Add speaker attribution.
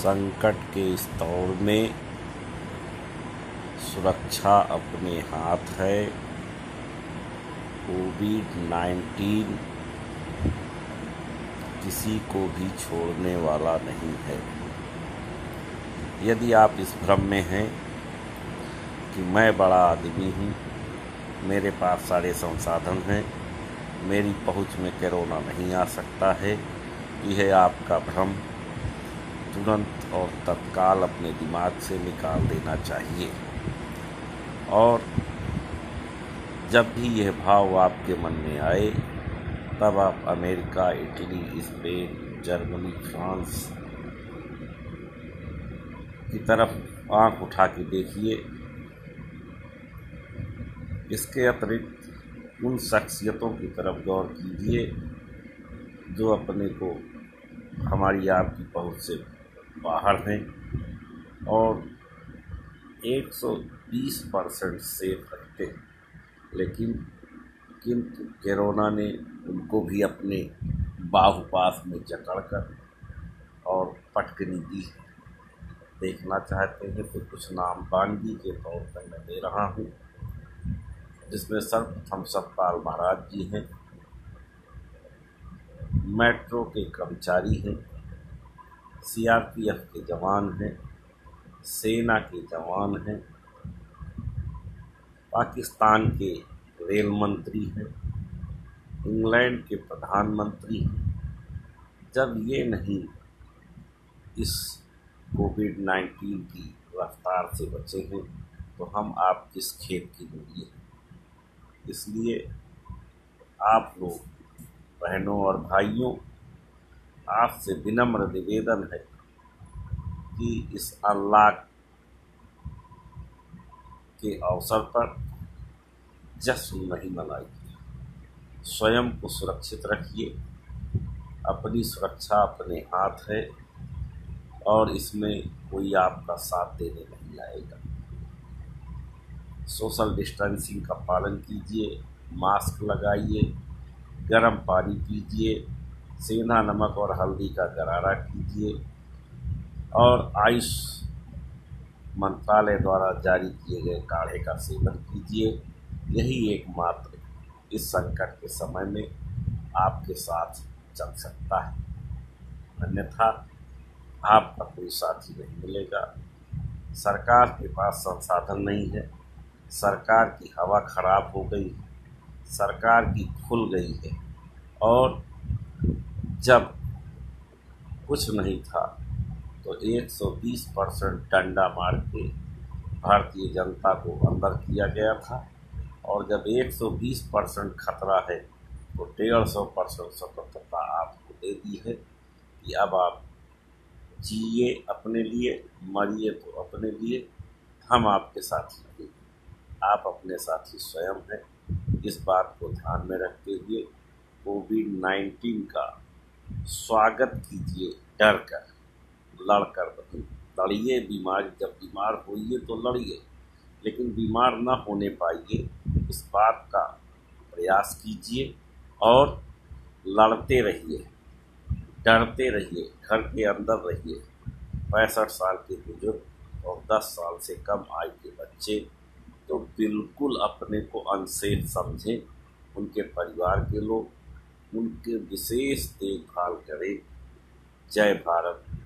Speaker 1: संकट के इस दौर में सुरक्षा अपने हाथ है। कोविड नाइन्टीन किसी को भी छोड़ने वाला नहीं है। यदि आप इस भ्रम में हैं कि मैं बड़ा आदमी हूँ, मेरे पास सारे संसाधन हैं, मेरी पहुँच में कोरोना नहीं आ सकता है, यह आपका भ्रम। तुरंत और तत्काल अपने दिमाग से निकाल देना चाहिए। और जब भी यह भाव आपके मन में आए, तब आप America, Italy, Spain, Germany, France की तरफ़ आँख उठा के देखिए। इसके अतिरिक्त उन शख्सियतों की तरफ़ गौर कीजिए जो अपने को हमारी आपकी पहुँच से बाहर हैं और 120 परसेंट सेफ़ रखते हैं। लेकिन किंतु कोरोना ने उनको भी अपने बाहुपास में जकड़ कर और पटकनी दी है। देखना चाहते हैं तो कुछ नाम बानगी के तौर पर मैं दे रहा हूँ, जिसमें सर्वप्रथम सतपाल महाराज जी हैं, मेट्रो के कर्मचारी हैं सीआरपीएफ के जवान हैं, सेना के जवान हैं, पाकिस्तान के रेल मंत्री हैं, इंग्लैंड के प्रधानमंत्री हैं। जब ये नहीं, इस कोविड नाइन्टीन की रफ्तार से बचे हैं तो हम आप किस खेत की दूरी हैं? इसलिए आप लोग, बहनों और भाइयों आपसे विनम्र निवेदन है कि इस अल्लाह के अवसर पर जश्न नहीं मनाइए। स्वयं को सुरक्षित रखिए। अपनी सुरक्षा अपने हाथ है और इसमें कोई आपका साथ देने नहीं आएगा। सोशल डिस्टेंसिंग का पालन कीजिए, मास्क लगाइए, गर्म पानी पीजिए सेंधा, नमक और हल्दी का गरारा कीजिए और आयुष मंत्रालय द्वारा जारी किए गए काढ़े का सेवन कीजिए। यही एकमात्र इस संकट के समय में आपके साथ चल सकता है। अन्यथा आपका कोई साथी नहीं मिलेगा। सरकार के पास संसाधन नहीं है। सरकार की हवा खराब हो गई है। सरकार की खुल गई है। और जब कुछ नहीं था तो 120 परसेंट डंडा मार के भारतीय जनता को अंदर किया गया था। और जब 120 परसेंट खतरा है तो डेढ़ सौ परसेंट स्वतंत्रता आपको दे दी है कि अब आप जिए अपने लिए, मरिए तो अपने लिए, हम आपके साथी नहीं आप अपने साथी स्वयं हैं। इस बात को ध्यान में रखते हुए कोविड नाइन्टीन का स्वागत कीजिए डर कर लड़ कर लड़िए बीमार, जब बीमार होइए तो लड़िए, लेकिन बीमार ना होने पाइए। इस बात का प्रयास कीजिए और लड़ते रहिए, डरते रहिए, घर के अंदर रहिए। पैंसठ साल के बुज़ुर्ग और दस साल से कम आयु के बच्चे तो बिल्कुल अपने को अनसेफ समझें। उनके परिवार के लोग उनके विशेष देखभाल करें। जय भारत।